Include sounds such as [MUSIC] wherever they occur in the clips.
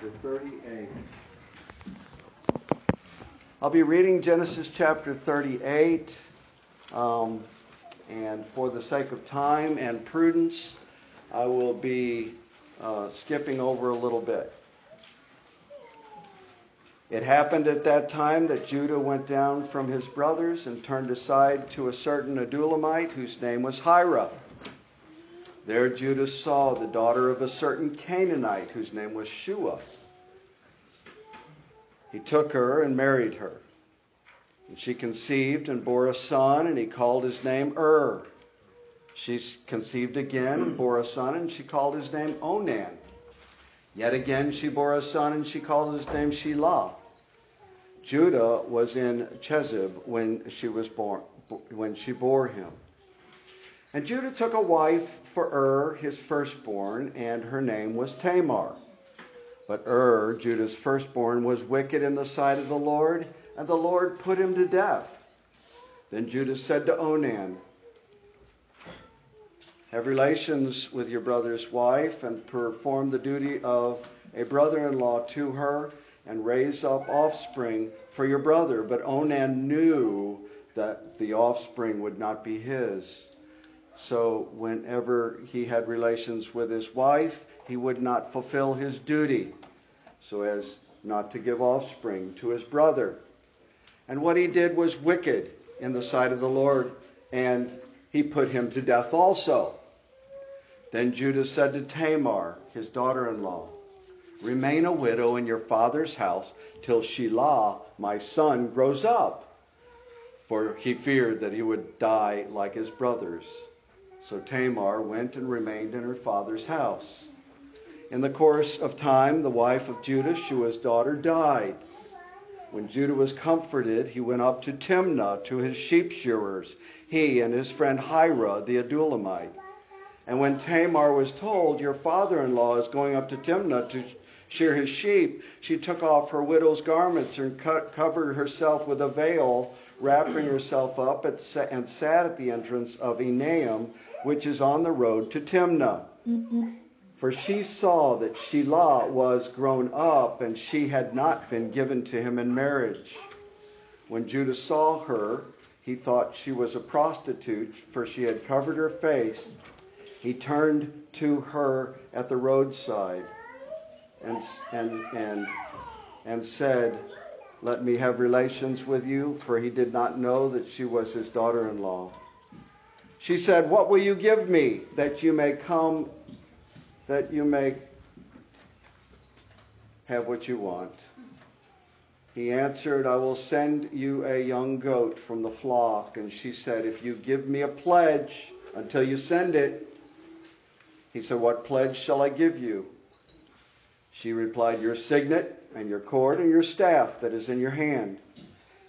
chapter 38. I'll be reading Genesis chapter 38, um, and for the sake of time and prudence, I will be uh, skipping over a little bit. It happened at that time that Judah went down from his brothers and turned aside to a certain Adullamite whose name was Hira. There Judah saw the daughter of a certain Canaanite whose name was Shua. He took her and married her. And she conceived and bore a son, and he called his name Ur. She conceived again and bore a son, and she called his name Onan. Yet again she bore a son, and she called his name Shelah. Judah was in Chezib when she was born, when she bore him. And Judah took a wife for Ur, his firstborn, and her name was Tamar. But Ur, Judah's firstborn, was wicked in the sight of the Lord, and the Lord put him to death. Then Judah said to Onan, Have relations with your brother's wife, and perform the duty of a brother in law to her, and raise up offspring for your brother. But Onan knew that the offspring would not be his. So whenever he had relations with his wife, he would not fulfill his duty, so as not to give offspring to his brother. And what he did was wicked in the sight of the Lord, and he put him to death also. Then Judah said to Tamar, his daughter in law, Remain a widow in your father's house till Shelah, my son, grows up. For he feared that he would die like his brothers. So Tamar went and remained in her father's house. In the course of time, the wife of Judah, Shua's daughter, died. When Judah was comforted, he went up to Timnah to his sheep shearers, he and his friend Hira the Adullamite. And when Tamar was told, Your father in law is going up to Timnah to shear his sheep, she took off her widow's garments and cut, covered herself with a veil, wrapping herself up at, and sat at the entrance of Enaim, which is on the road to Timnah. For she saw that Shelah was grown up, and she had not been given to him in marriage. When Judah saw her, he thought she was a prostitute, for she had covered her face. He turned to her at the roadside and, and, and, and said, Let me have relations with you, for he did not know that she was his daughter in law. She said, What will you give me that you may come, that you may have what you want? He answered, I will send you a young goat from the flock. And she said, If you give me a pledge until you send it. He said, What pledge shall I give you? She replied, Your signet and your cord and your staff that is in your hand.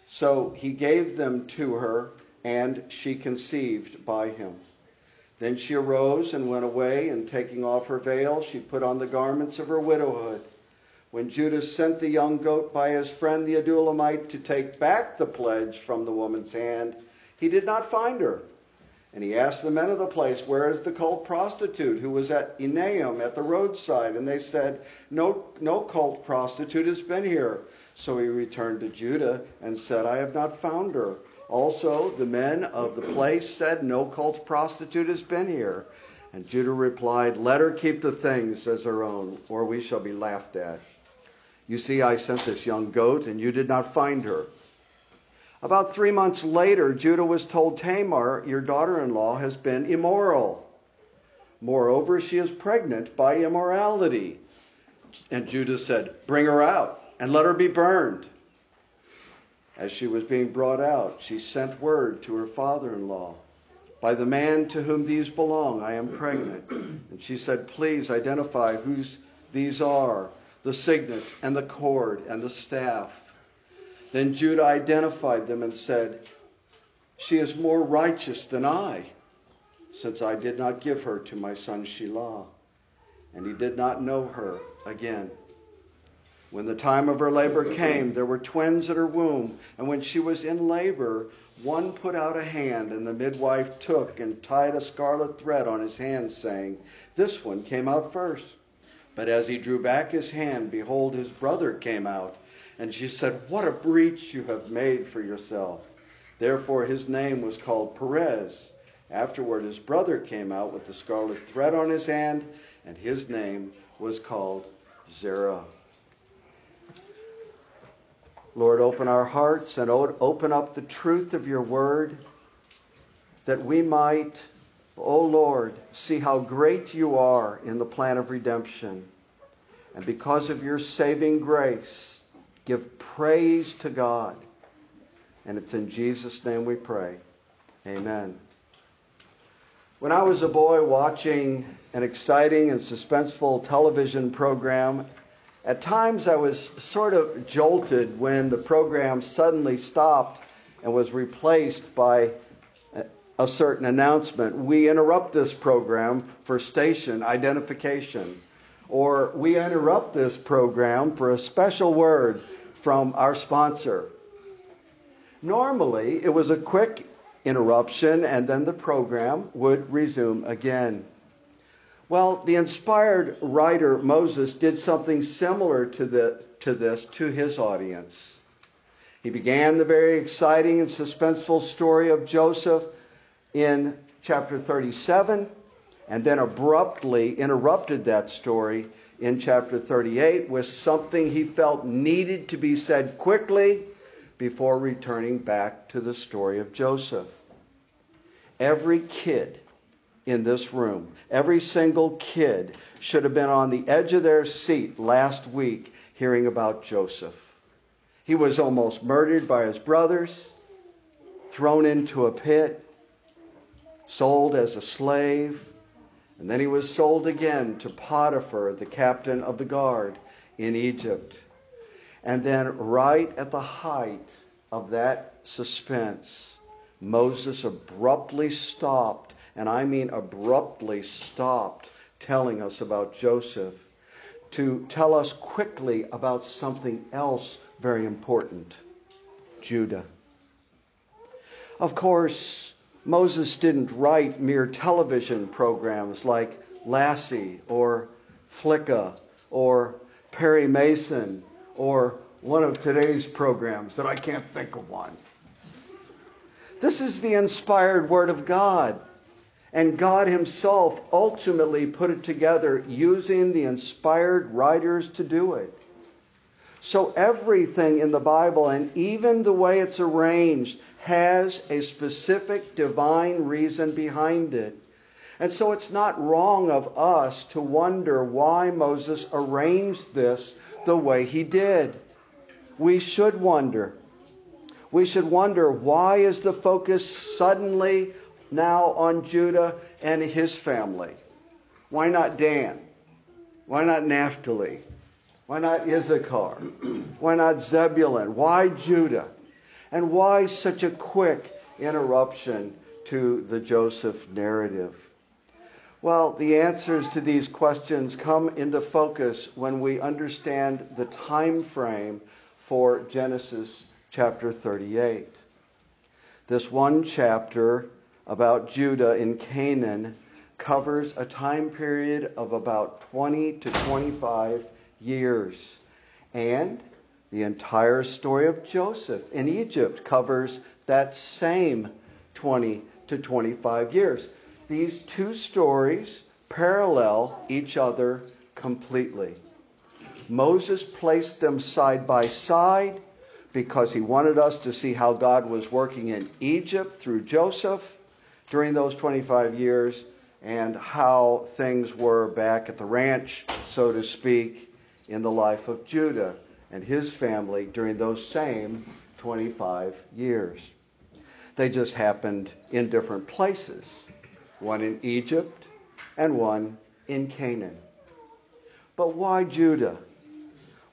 So he gave them to her and she conceived by him. Then she arose and went away, and taking off her veil, she put on the garments of her widowhood. When Judas sent the young goat by his friend the Adullamite to take back the pledge from the woman's hand, he did not find her. And he asked the men of the place, Where is the cult prostitute who was at Enaim at the roadside? And they said, No, no cult prostitute has been here. So he returned to Judah and said, I have not found her. Also, the men of the place said, No cult prostitute has been here. And Judah replied, Let her keep the things as her own, or we shall be laughed at. You see, I sent this young goat, and you did not find her. About three months later, Judah was told, Tamar, your daughter in law, has been immoral. Moreover, she is pregnant by immorality. And Judah said, Bring her out and let her be burned. As she was being brought out, she sent word to her father in law, By the man to whom these belong, I am pregnant. And she said, Please identify whose these are the signet and the cord and the staff. Then Judah identified them and said, She is more righteous than I, since I did not give her to my son Shelah. And he did not know her again. When the time of her labor came, there were twins at her womb. And when she was in labor, one put out a hand, and the midwife took and tied a scarlet thread on his hand, saying, This one came out first. But as he drew back his hand, behold, his brother came out. And she said, What a breach you have made for yourself. Therefore his name was called Perez. Afterward his brother came out with the scarlet thread on his hand, and his name was called Zerah. Lord, open our hearts and open up the truth of your word that we might, O oh Lord, see how great you are in the plan of redemption. And because of your saving grace, give praise to God. And it's in Jesus' name we pray. Amen. When I was a boy watching an exciting and suspenseful television program at times I was sort of jolted when the program suddenly stopped and was replaced by a certain announcement. We interrupt this program for station identification, or we interrupt this program for a special word from our sponsor. Normally, it was a quick interruption and then the program would resume again. Well, the inspired writer Moses did something similar to, the, to this to his audience. He began the very exciting and suspenseful story of Joseph in chapter 37 and then abruptly interrupted that story in chapter 38 with something he felt needed to be said quickly before returning back to the story of Joseph. Every kid in this room. Every single kid should have been on the edge of their seat last week hearing about Joseph. He was almost murdered by his brothers, thrown into a pit, sold as a slave, and then he was sold again to Potiphar, the captain of the guard in Egypt. And then, right at the height of that suspense, Moses abruptly stopped and I mean abruptly stopped telling us about Joseph to tell us quickly about something else very important Judah. Of course, Moses didn't write mere television programs like Lassie or Flicka or Perry Mason or one of today's programs that I can't think of one. This is the inspired Word of God. And God Himself ultimately put it together using the inspired writers to do it. So everything in the Bible, and even the way it's arranged, has a specific divine reason behind it. And so it's not wrong of us to wonder why Moses arranged this the way he did. We should wonder. We should wonder why is the focus suddenly now on Judah and his family. Why not Dan? Why not Naphtali? Why not Issachar? [CLEARS THROAT] Why not Zebulun? Why Judah? And why such a quick interruption to the Joseph narrative? Well, the answers to these questions come into focus when we understand the time frame for Genesis chapter 38. This one chapter about Judah in Canaan covers a time period of about 20 to 25 years. And the entire story of Joseph in Egypt covers that same 20 to 25 years. These two stories parallel each other completely. Moses placed them side by side because he wanted us to see how God was working in Egypt through Joseph during those 25 years and how things were back at the ranch, so to speak, in the life of Judah and his family during those same 25 years. They just happened in different places one in Egypt and one in Canaan. But why Judah?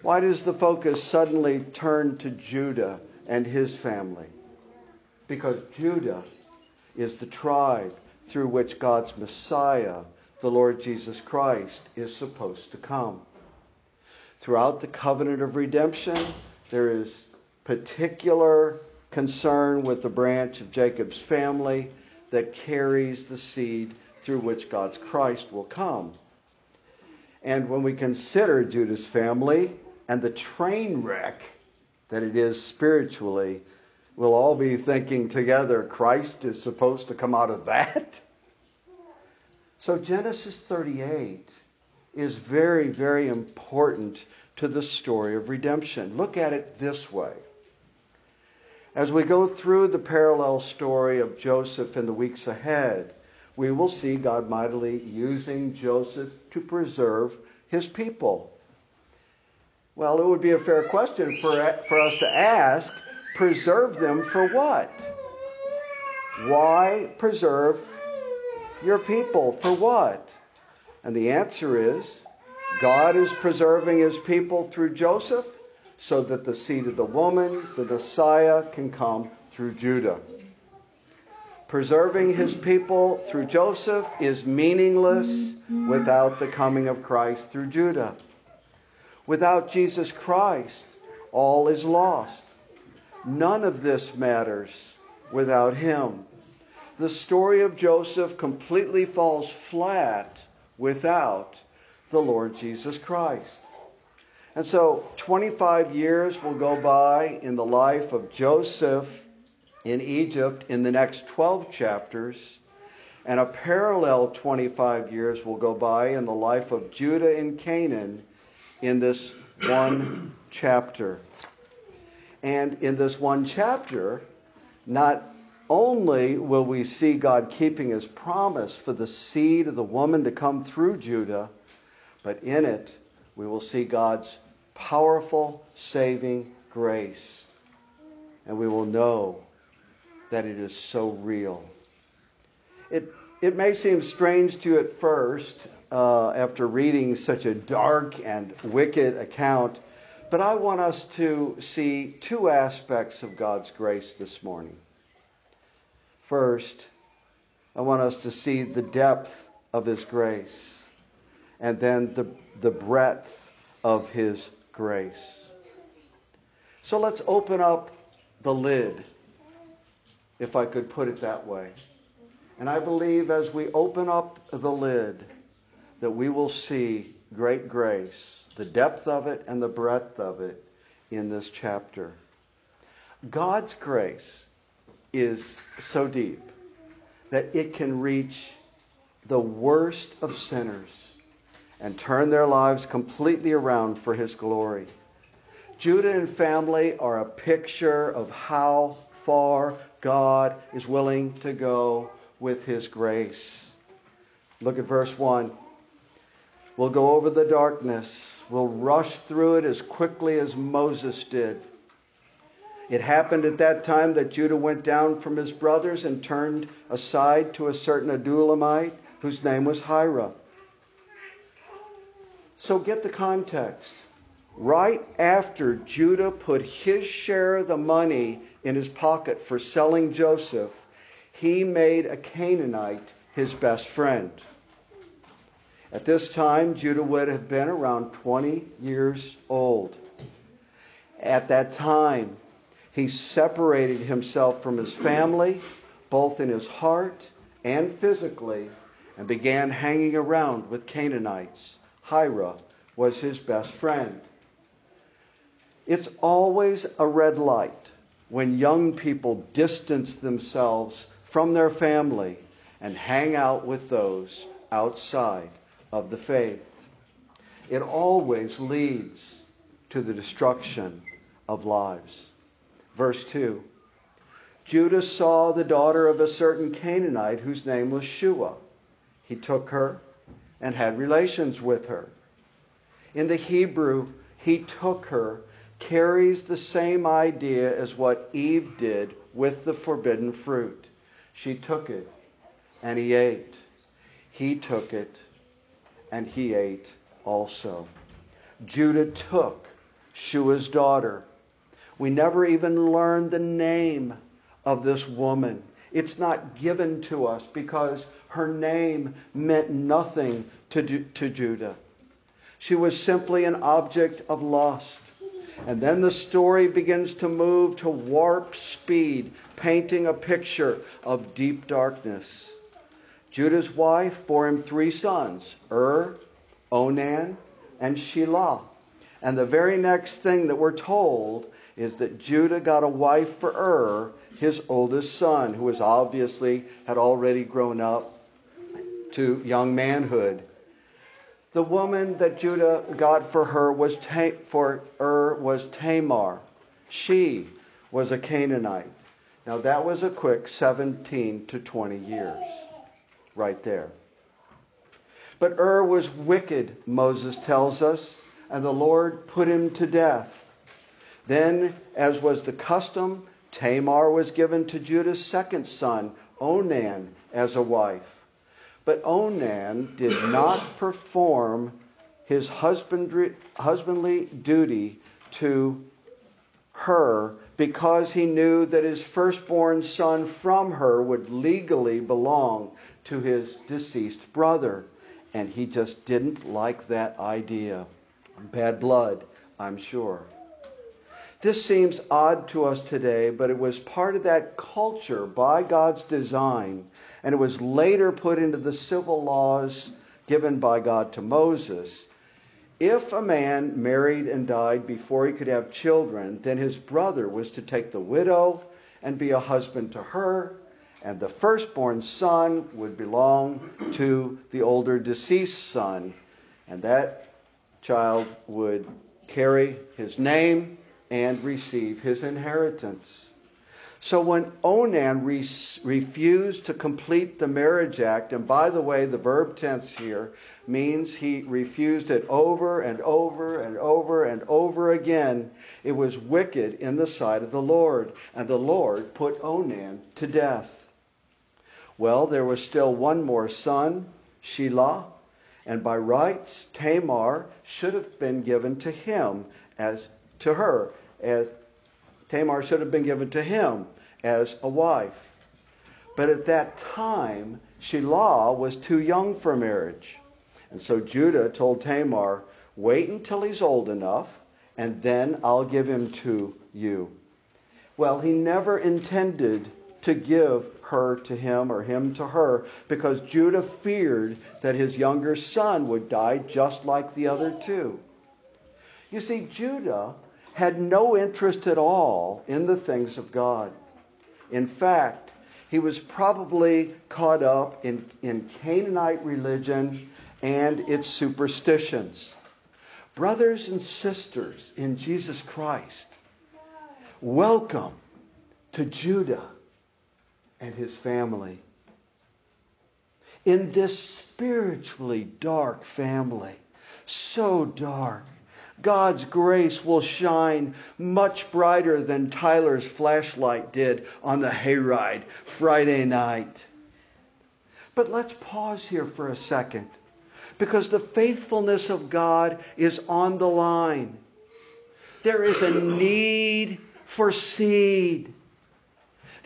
Why does the focus suddenly turn to Judah and his family? Because Judah is the tribe through which God's Messiah, the Lord Jesus Christ, is supposed to come. Throughout the covenant of redemption, there is particular concern with the branch of Jacob's family that carries the seed through which God's Christ will come. And when we consider Judah's family and the train wreck that it is spiritually, we'll all be thinking together Christ is supposed to come out of that. So Genesis 38 is very, very important to the story of redemption. Look at it this way. As we go through the parallel story of Joseph in the weeks ahead, we will see God mightily using Joseph to preserve his people. Well, it would be a fair question for, for us to ask preserve them for what? Why preserve your people? For what? And the answer is God is preserving his people through Joseph so that the seed of the woman, the Messiah, can come through Judah. Preserving his people through Joseph is meaningless without the coming of Christ through Judah. Without Jesus Christ, all is lost. None of this matters without him. The story of Joseph completely falls flat without the Lord Jesus Christ. And so 25 years will go by in the life of Joseph in Egypt in the next 12 chapters, and a parallel 25 years will go by in the life of Judah in Canaan in this one chapter. And in this one chapter, not only will we see God keeping his promise for the seed of the woman to come through Judah, but in it we will see God's powerful saving grace. And we will know that it is so real. It, it may seem strange to you at first uh, after reading such a dark and wicked account, but I want us to see two aspects of God's grace this morning. First, I want us to see the depth of His grace, and then the, the breadth of His grace. So let's open up the lid, if I could put it that way. And I believe as we open up the lid, that we will see great grace, the depth of it and the breadth of it in this chapter. God's grace is so deep that it can reach the worst of sinners and turn their lives completely around for his glory. Judah and family are a picture of how far God is willing to go with his grace. Look at verse 1. We'll go over the darkness. We'll rush through it as quickly as Moses did. It happened at that time that Judah went down from his brothers and turned aside to a certain Adullamite whose name was Hira. So get the context. Right after Judah put his share of the money in his pocket for selling Joseph, he made a Canaanite his best friend. At this time, Judah would have been around 20 years old. At that time, he separated himself from his family, both in his heart and physically, and began hanging around with Canaanites. Hira was his best friend. It's always a red light when young people distance themselves from their family and hang out with those outside of the faith. It always leads to the destruction of lives. Verse 2 Judah saw the daughter of a certain Canaanite whose name was Shua. He took her and had relations with her. In the Hebrew, he took her carries the same idea as what Eve did with the forbidden fruit. She took it and he ate. He took it and he ate also. Judah took Shua's daughter. We never even learn the name of this woman. It's not given to us because her name meant nothing to, to Judah. She was simply an object of lust. And then the story begins to move to warp speed, painting a picture of deep darkness. Judah's wife bore him three sons Ur, Onan and Shelah. And the very next thing that we're told is that Judah got a wife for Ur, his oldest son, who was obviously had already grown up to young manhood. The woman that Judah got for her was Ta- for Ur was Tamar. She was a Canaanite. Now that was a quick 17 to 20 years right there. But Ur was wicked, Moses tells us, and the Lord put him to death. Then, as was the custom, Tamar was given to Judah's second son, Onan, as a wife. But Onan did not perform his husbandry, husbandly duty to her because he knew that his firstborn son from her would legally belong to his deceased brother. And he just didn't like that idea. Bad blood, I'm sure. This seems odd to us today, but it was part of that culture by God's design, and it was later put into the civil laws given by God to Moses. If a man married and died before he could have children, then his brother was to take the widow and be a husband to her, and the firstborn son would belong to the older deceased son, and that child would carry his name and receive his inheritance. So when Onan re- refused to complete the marriage act, and by the way, the verb tense here means he refused it over and over and over and over again, it was wicked in the sight of the Lord, and the Lord put Onan to death. Well, there was still one more son, Shelah, and by rights, Tamar should have been given to him as to her as Tamar should have been given to him as a wife. But at that time, Shelah was too young for marriage. And so Judah told Tamar, Wait until he's old enough, and then I'll give him to you. Well, he never intended to give her to him or him to her because Judah feared that his younger son would die just like the other two. You see, Judah had no interest at all in the things of God. In fact, he was probably caught up in, in Canaanite religion and its superstitions. Brothers and sisters in Jesus Christ, welcome to Judah and his family. In this spiritually dark family, so dark, God's grace will shine much brighter than Tyler's flashlight did on the hayride Friday night. But let's pause here for a second because the faithfulness of God is on the line. There is a need for seed.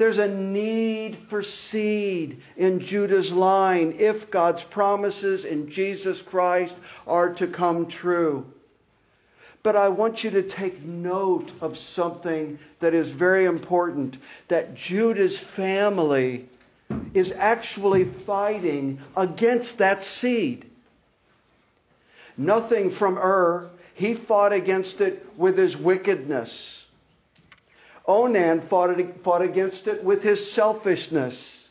There's a need for seed in Judah's line if God's promises in Jesus Christ are to come true. But I want you to take note of something that is very important that Judah's family is actually fighting against that seed. Nothing from Ur. He fought against it with his wickedness. Onan fought, against it with his selfishness.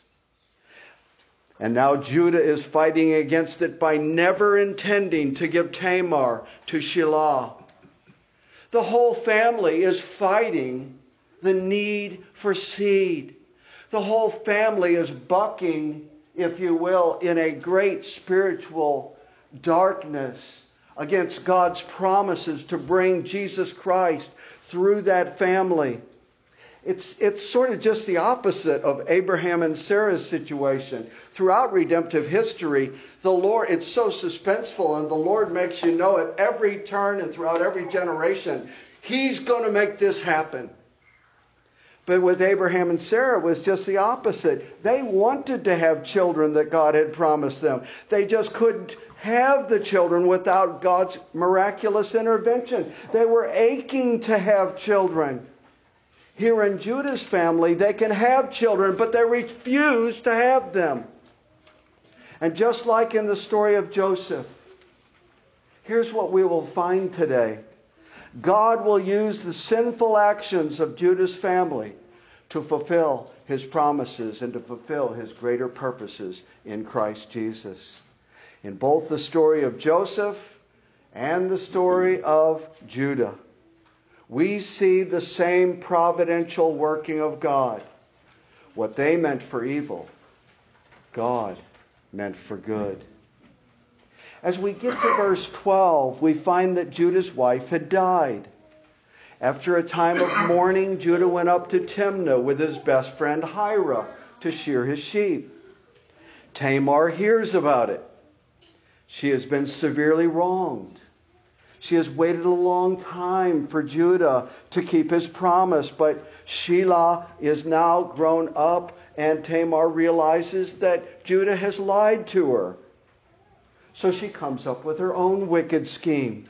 And now Judah is fighting against it by never intending to give Tamar to Shelah. The whole family is fighting the need for seed. The whole family is bucking, if you will, in a great spiritual darkness against God's promises to bring Jesus Christ through that family. It's, it's sort of just the opposite of Abraham and Sarah's situation. Throughout redemptive history, the Lord, it's so suspenseful, and the Lord makes you know at every turn and throughout every generation, He's going to make this happen. But with Abraham and Sarah, it was just the opposite. They wanted to have children that God had promised them. They just couldn't have the children without God's miraculous intervention. They were aching to have children. Here in Judah's family, they can have children, but they refuse to have them. And just like in the story of Joseph, Here's what we will find today God will use the sinful actions of Judah's family to fulfill his promises and to fulfill his greater purposes in Christ Jesus. In both the story of Joseph and the story of Judah, we see the same providential working of God. What they meant for evil, God meant for good. As we get to verse 12, we find that Judah's wife had died. After a time of mourning, Judah went up to Timnah with his best friend Hira to shear his sheep. Tamar hears about it. She has been severely wronged. She has waited a long time for Judah to keep his promise, but Shelah is now grown up, and Tamar realizes that Judah has lied to her. So she comes up with her own wicked scheme.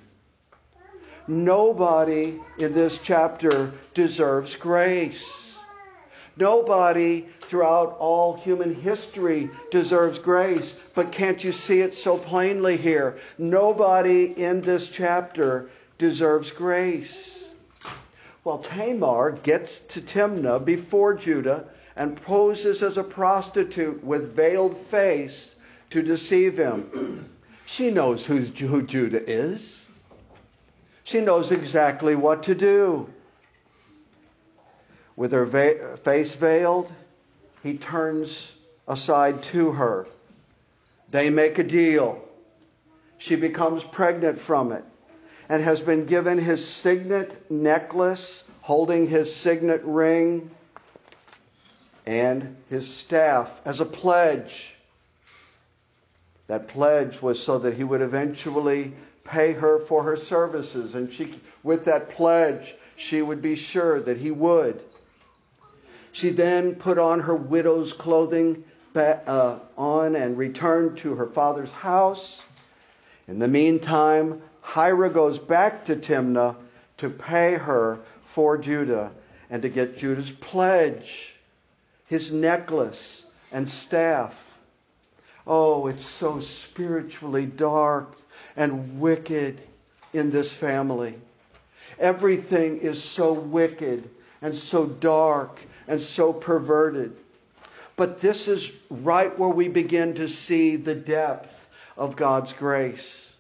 Nobody in this chapter deserves grace. Nobody throughout all human history deserves grace, but can't you see it so plainly here? Nobody in this chapter deserves grace. Well, Tamar gets to Timnah before Judah and poses as a prostitute with veiled face to deceive him. [CLEARS THROAT] She knows who Judah is. She knows exactly what to do. With her va- face veiled, he turns aside to her. They make a deal. She becomes pregnant from it and has been given his signet necklace holding his signet ring and his staff as a pledge. That pledge was so that he would eventually pay her for her services, and she, with that pledge, she would be sure that he would. She then put on her widow's clothing uh, on and returned to her father's house. In the meantime, Hira goes back to Timnah to pay her for Judah and to get Judah's pledge, his necklace and staff. Oh, it's so spiritually dark and wicked in this family. Everything is so wicked and so dark and so perverted. But this is right where we begin to see the depth of God's grace.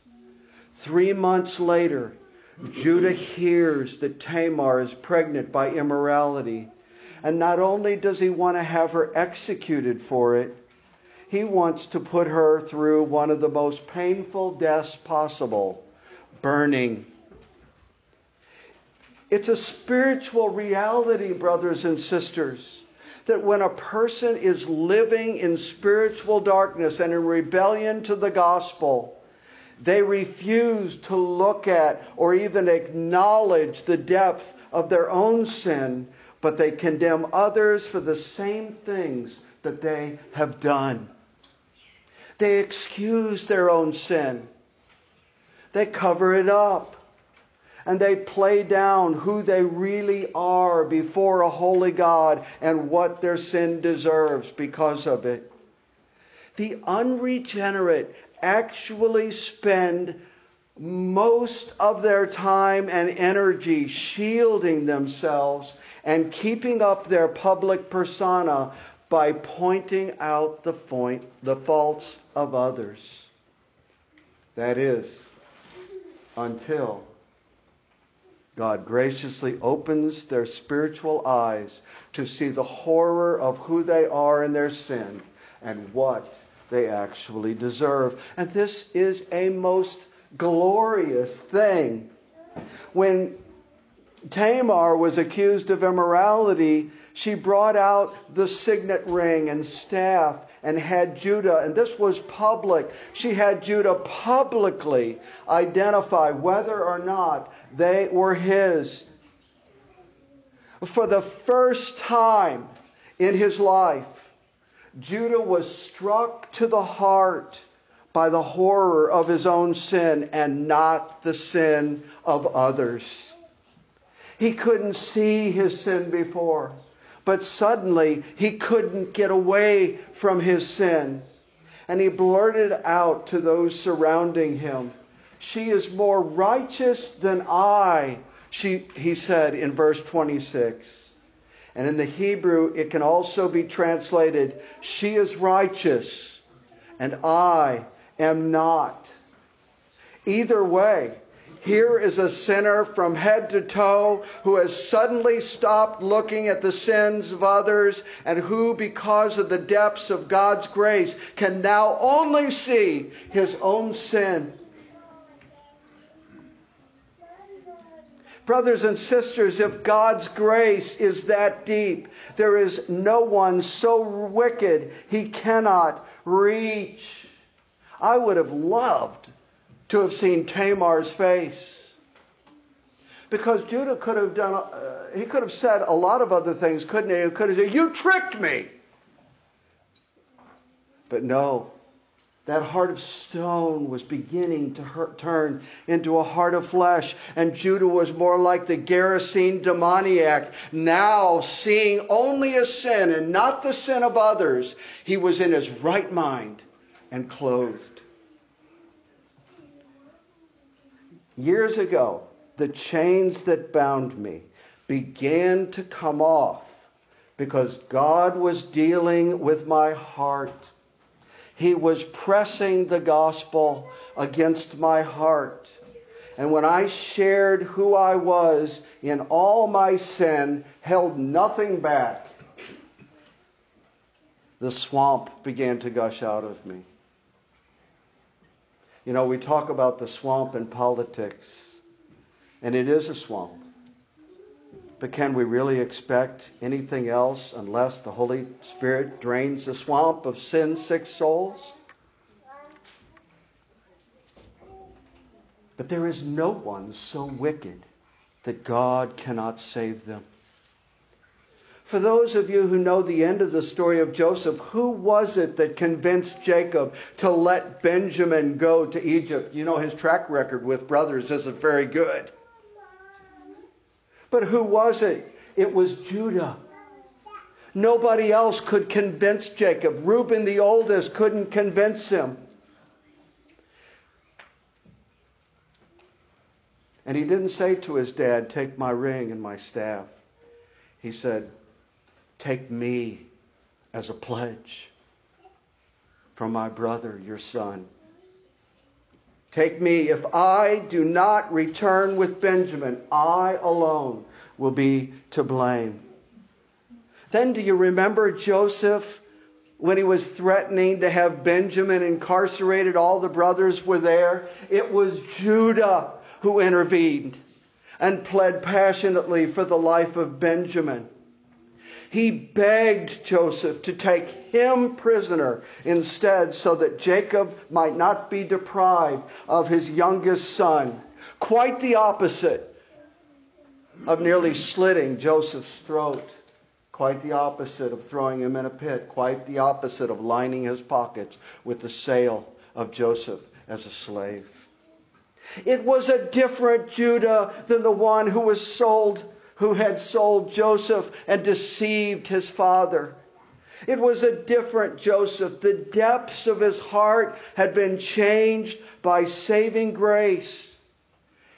Three months later, Judah hears that Tamar is pregnant by immorality. And not only does he want to have her executed for it, he wants to put her through one of the most painful deaths possible burning. It's a spiritual reality, brothers and sisters, that when a person is living in spiritual darkness and in rebellion to the gospel, they refuse to look at or even acknowledge the depth of their own sin, but they condemn others for the same things that they have done. They excuse their own sin. They cover it up. And they play down who they really are before a holy God and what their sin deserves because of it. The unregenerate actually spend most of their time and energy shielding themselves and keeping up their public persona by pointing out the, point, the faults of others. That is, until God graciously opens their spiritual eyes to see the horror of who they are in their sin and what they actually deserve. And this is a most glorious thing. When Tamar was accused of immorality, she brought out the signet ring and staff and had Judah, and this was public. She had Judah publicly identify whether or not they were his. For the first time in his life, Judah was struck to the heart by the horror of his own sin and not the sin of others. He couldn't see his sin before. But suddenly he couldn't get away from his sin. And he blurted out to those surrounding him, She is more righteous than I, she, he said in verse 26. And in the Hebrew, it can also be translated, She is righteous, and I am not. Either way, here is a sinner from head to toe who has suddenly stopped looking at the sins of others and who, because of the depths of God's grace, can now only see his own sin. Brothers and sisters, if God's grace is that deep, there is no one so wicked he cannot reach. I would have loved to have seen Tamar's face. Because Judah could have done, uh, he could have said a lot of other things, couldn't he? He could have said, You tricked me. But no, that heart of stone was beginning to hurt, turn into a heart of flesh, and Judah was more like the Gerasene demoniac. Now, seeing only a sin and not the sin of others, he was in his right mind and clothed. Years ago, the chains that bound me began to come off because God was dealing with my heart. He was pressing the gospel against my heart. And when I shared who I was in all my sin, held nothing back, the swamp began to gush out of me. You know, we talk about the swamp in politics, and it is a swamp. But can we really expect anything else unless the Holy Spirit drains the swamp of sin sick souls? But there is no one so wicked that God cannot save them. For those of you who know the end of the story of Joseph, who was it that convinced Jacob to let Benjamin go to Egypt? You know, his track record with brothers isn't very good. But who was it? It was Judah. Nobody else could convince Jacob. Reuben, the oldest, couldn't convince him. And he didn't say to his dad, Take my ring and my staff. He said, Take me as a pledge from my brother, your son. Take me. If I do not return with Benjamin, I alone will be to blame. Then do you remember Joseph when he was threatening to have Benjamin incarcerated? All the brothers were there. It was Judah who intervened and pled passionately for the life of Benjamin. He begged Joseph to take him prisoner instead so that Jacob might not be deprived of his youngest son. Quite the opposite of nearly slitting Joseph's throat. Quite the opposite of throwing him in a pit. Quite the opposite of lining his pockets with the sale of Joseph as a slave. It was a different Judah than the one who was sold who had sold Joseph and deceived his father. It was a different Joseph. The depths of his heart had been changed by saving grace.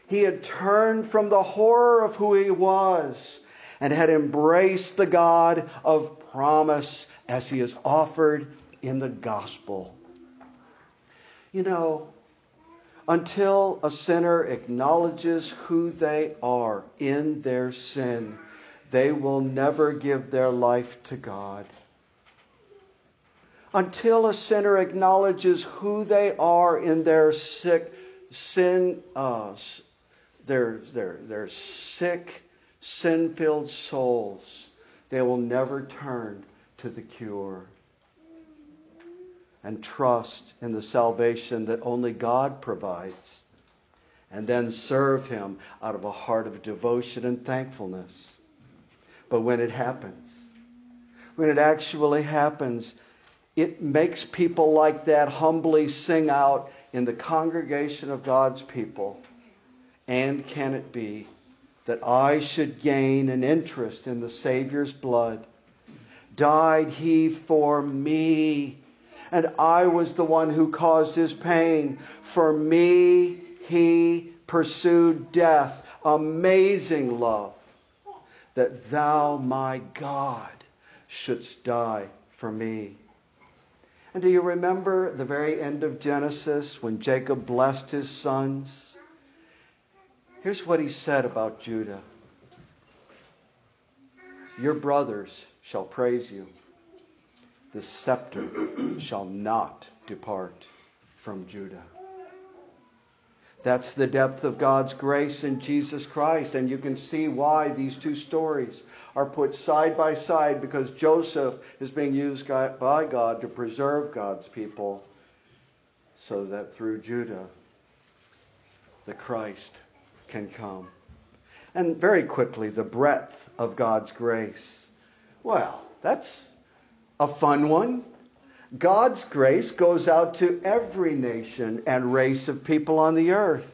He had turned from the horror of who he was and had embraced the God of promise as he is offered in the gospel. You know, until a sinner acknowledges who they are in their sin, they will never give their life to God. Until a sinner acknowledges who they are in their sick sin, uh, their, their, their sick, sin filled souls, they will never turn to the cure and trust in the salvation that only God provides, and then serve Him out of a heart of devotion and thankfulness. But when it happens, when it actually happens, it makes people like that humbly sing out in the congregation of God's people. And can it be that I should gain an interest in the Savior's blood? Died he for me and I was the one who caused his pain. For me, he pursued death. Amazing love that thou, my God, shouldst die for me. And do you remember the very end of Genesis when Jacob blessed his sons? Here's what he said about Judah Your brothers shall praise you, the scepter shall not depart from Judah. That's the depth of God's grace in Jesus Christ. And you can see why these two stories are put side by side because Joseph is being used by God to preserve God's people so that through Judah the Christ can come. And very quickly, the breadth of God's grace. Well, that's a fun one. God's grace goes out to every nation and race of people on the earth.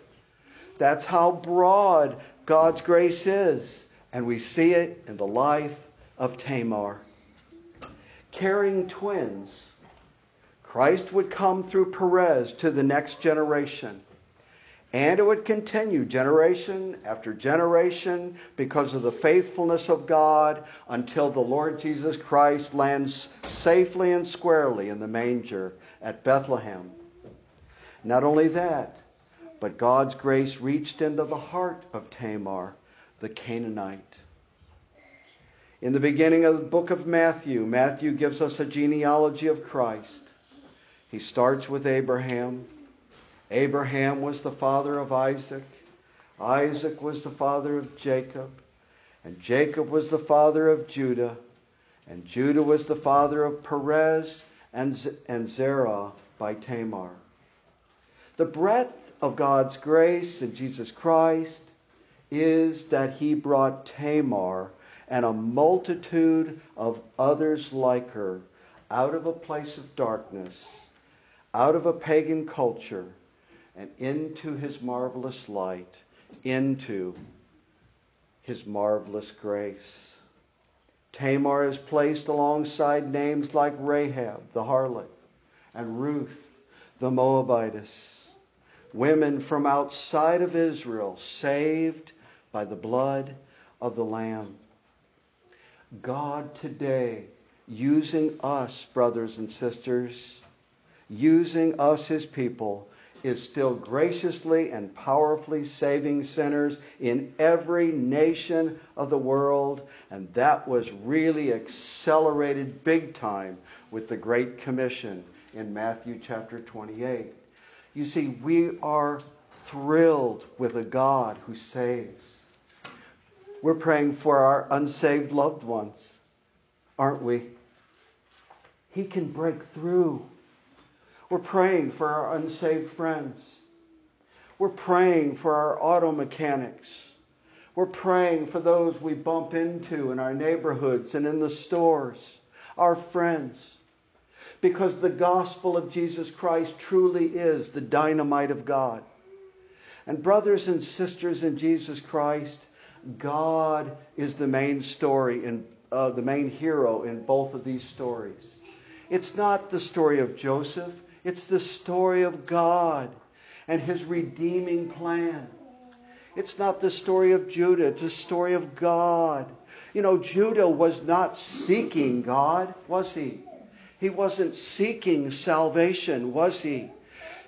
That's how broad God's grace is. And we see it in the life of Tamar. Carrying twins, Christ would come through Perez to the next generation. And it would continue generation after generation because of the faithfulness of God until the Lord Jesus Christ lands safely and squarely in the manger at Bethlehem. Not only that, but God's grace reached into the heart of Tamar, the Canaanite. In the beginning of the book of Matthew, Matthew gives us a genealogy of Christ. He starts with Abraham. Abraham was the father of Isaac. Isaac was the father of Jacob. And Jacob was the father of Judah. And Judah was the father of Perez and, Z- and Zerah by Tamar. The breadth of God's grace in Jesus Christ is that he brought Tamar and a multitude of others like her out of a place of darkness, out of a pagan culture and into his marvelous light, into his marvelous grace. Tamar is placed alongside names like Rahab, the harlot, and Ruth, the Moabitess, women from outside of Israel saved by the blood of the Lamb. God today, using us, brothers and sisters, using us, his people, is still graciously and powerfully saving sinners in every nation of the world. And that was really accelerated big time with the Great Commission in Matthew chapter 28. You see, we are thrilled with a God who saves. We're praying for our unsaved loved ones, aren't we? He can break through we're praying for our unsaved friends. We're praying for our auto mechanics. We're praying for those we bump into in our neighborhoods and in the stores, our friends. Because the gospel of Jesus Christ truly is the dynamite of God. And, brothers and sisters in Jesus Christ, God is the main story and uh, the main hero in both of these stories. It's not the story of Joseph. It's the story of God and his redeeming plan. It's not the story of Judah, it's the story of God. You know, Judah was not seeking God, was he? He wasn't seeking salvation, was he?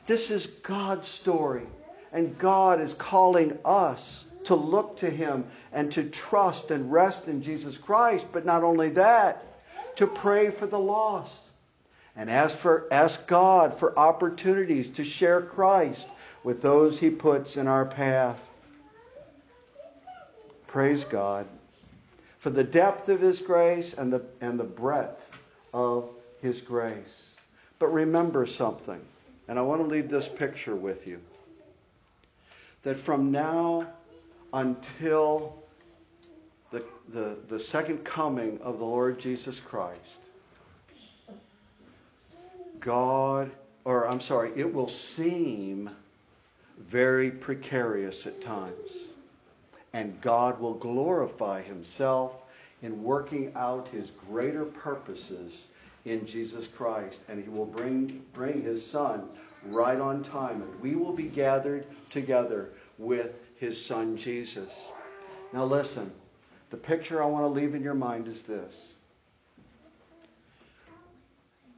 This is God's story, and God is calling us to look to him and to trust and rest in Jesus Christ, but not only that, to pray for the lost and ask, for, ask God for opportunities to share Christ with those He puts in our path. Praise God for the depth of His grace and the, and the breadth of His grace. But remember something, and I want to leave this picture with you that from now until the, the, the second coming of the Lord Jesus Christ, God, or I'm sorry, it will seem very precarious at times. And God will glorify himself in working out his greater purposes in Jesus Christ. And he will bring, bring his son right on time, and we will be gathered together with his son Jesus. Now, listen, the picture I want to leave in your mind is this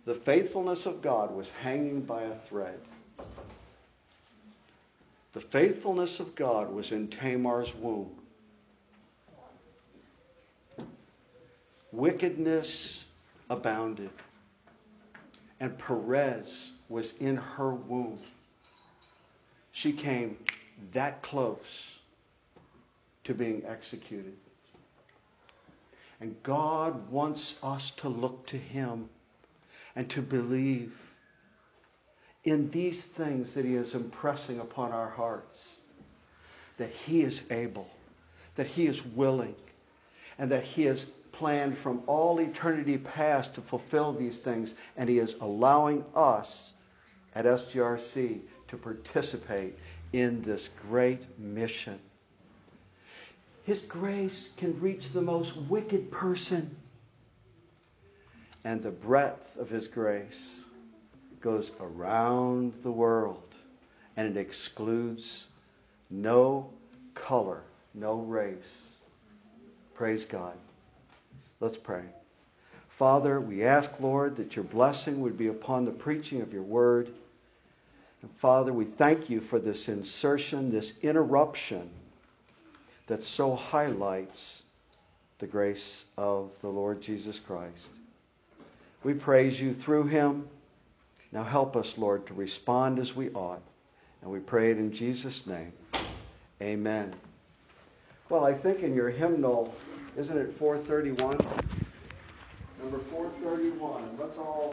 the faithfulness of God was hanging by a thread. The faithfulness of God was in Tamar's womb. Wickedness abounded, and Perez was in her womb. She came that close to being executed. And God wants us to look to Him and to believe in these things that He is impressing upon our hearts. That He is able, that He is willing, and that He has planned from all eternity past to fulfill these things, and He is allowing us at SGRC to participate in this great mission. His grace can reach the most wicked person. And the breadth of His grace goes around the world and it excludes no color, no race. Praise God. Let's pray. Father, we ask, Lord, that your blessing would be upon the preaching of your word. And Father, we thank you for this insertion, this interruption that so highlights the grace of the Lord Jesus Christ. We praise you through him. Now help us, Lord, to respond as we ought. And we pray it in Jesus' name. Amen. Well, I think in your hymnal, isn't it 431? Number 431. Let's all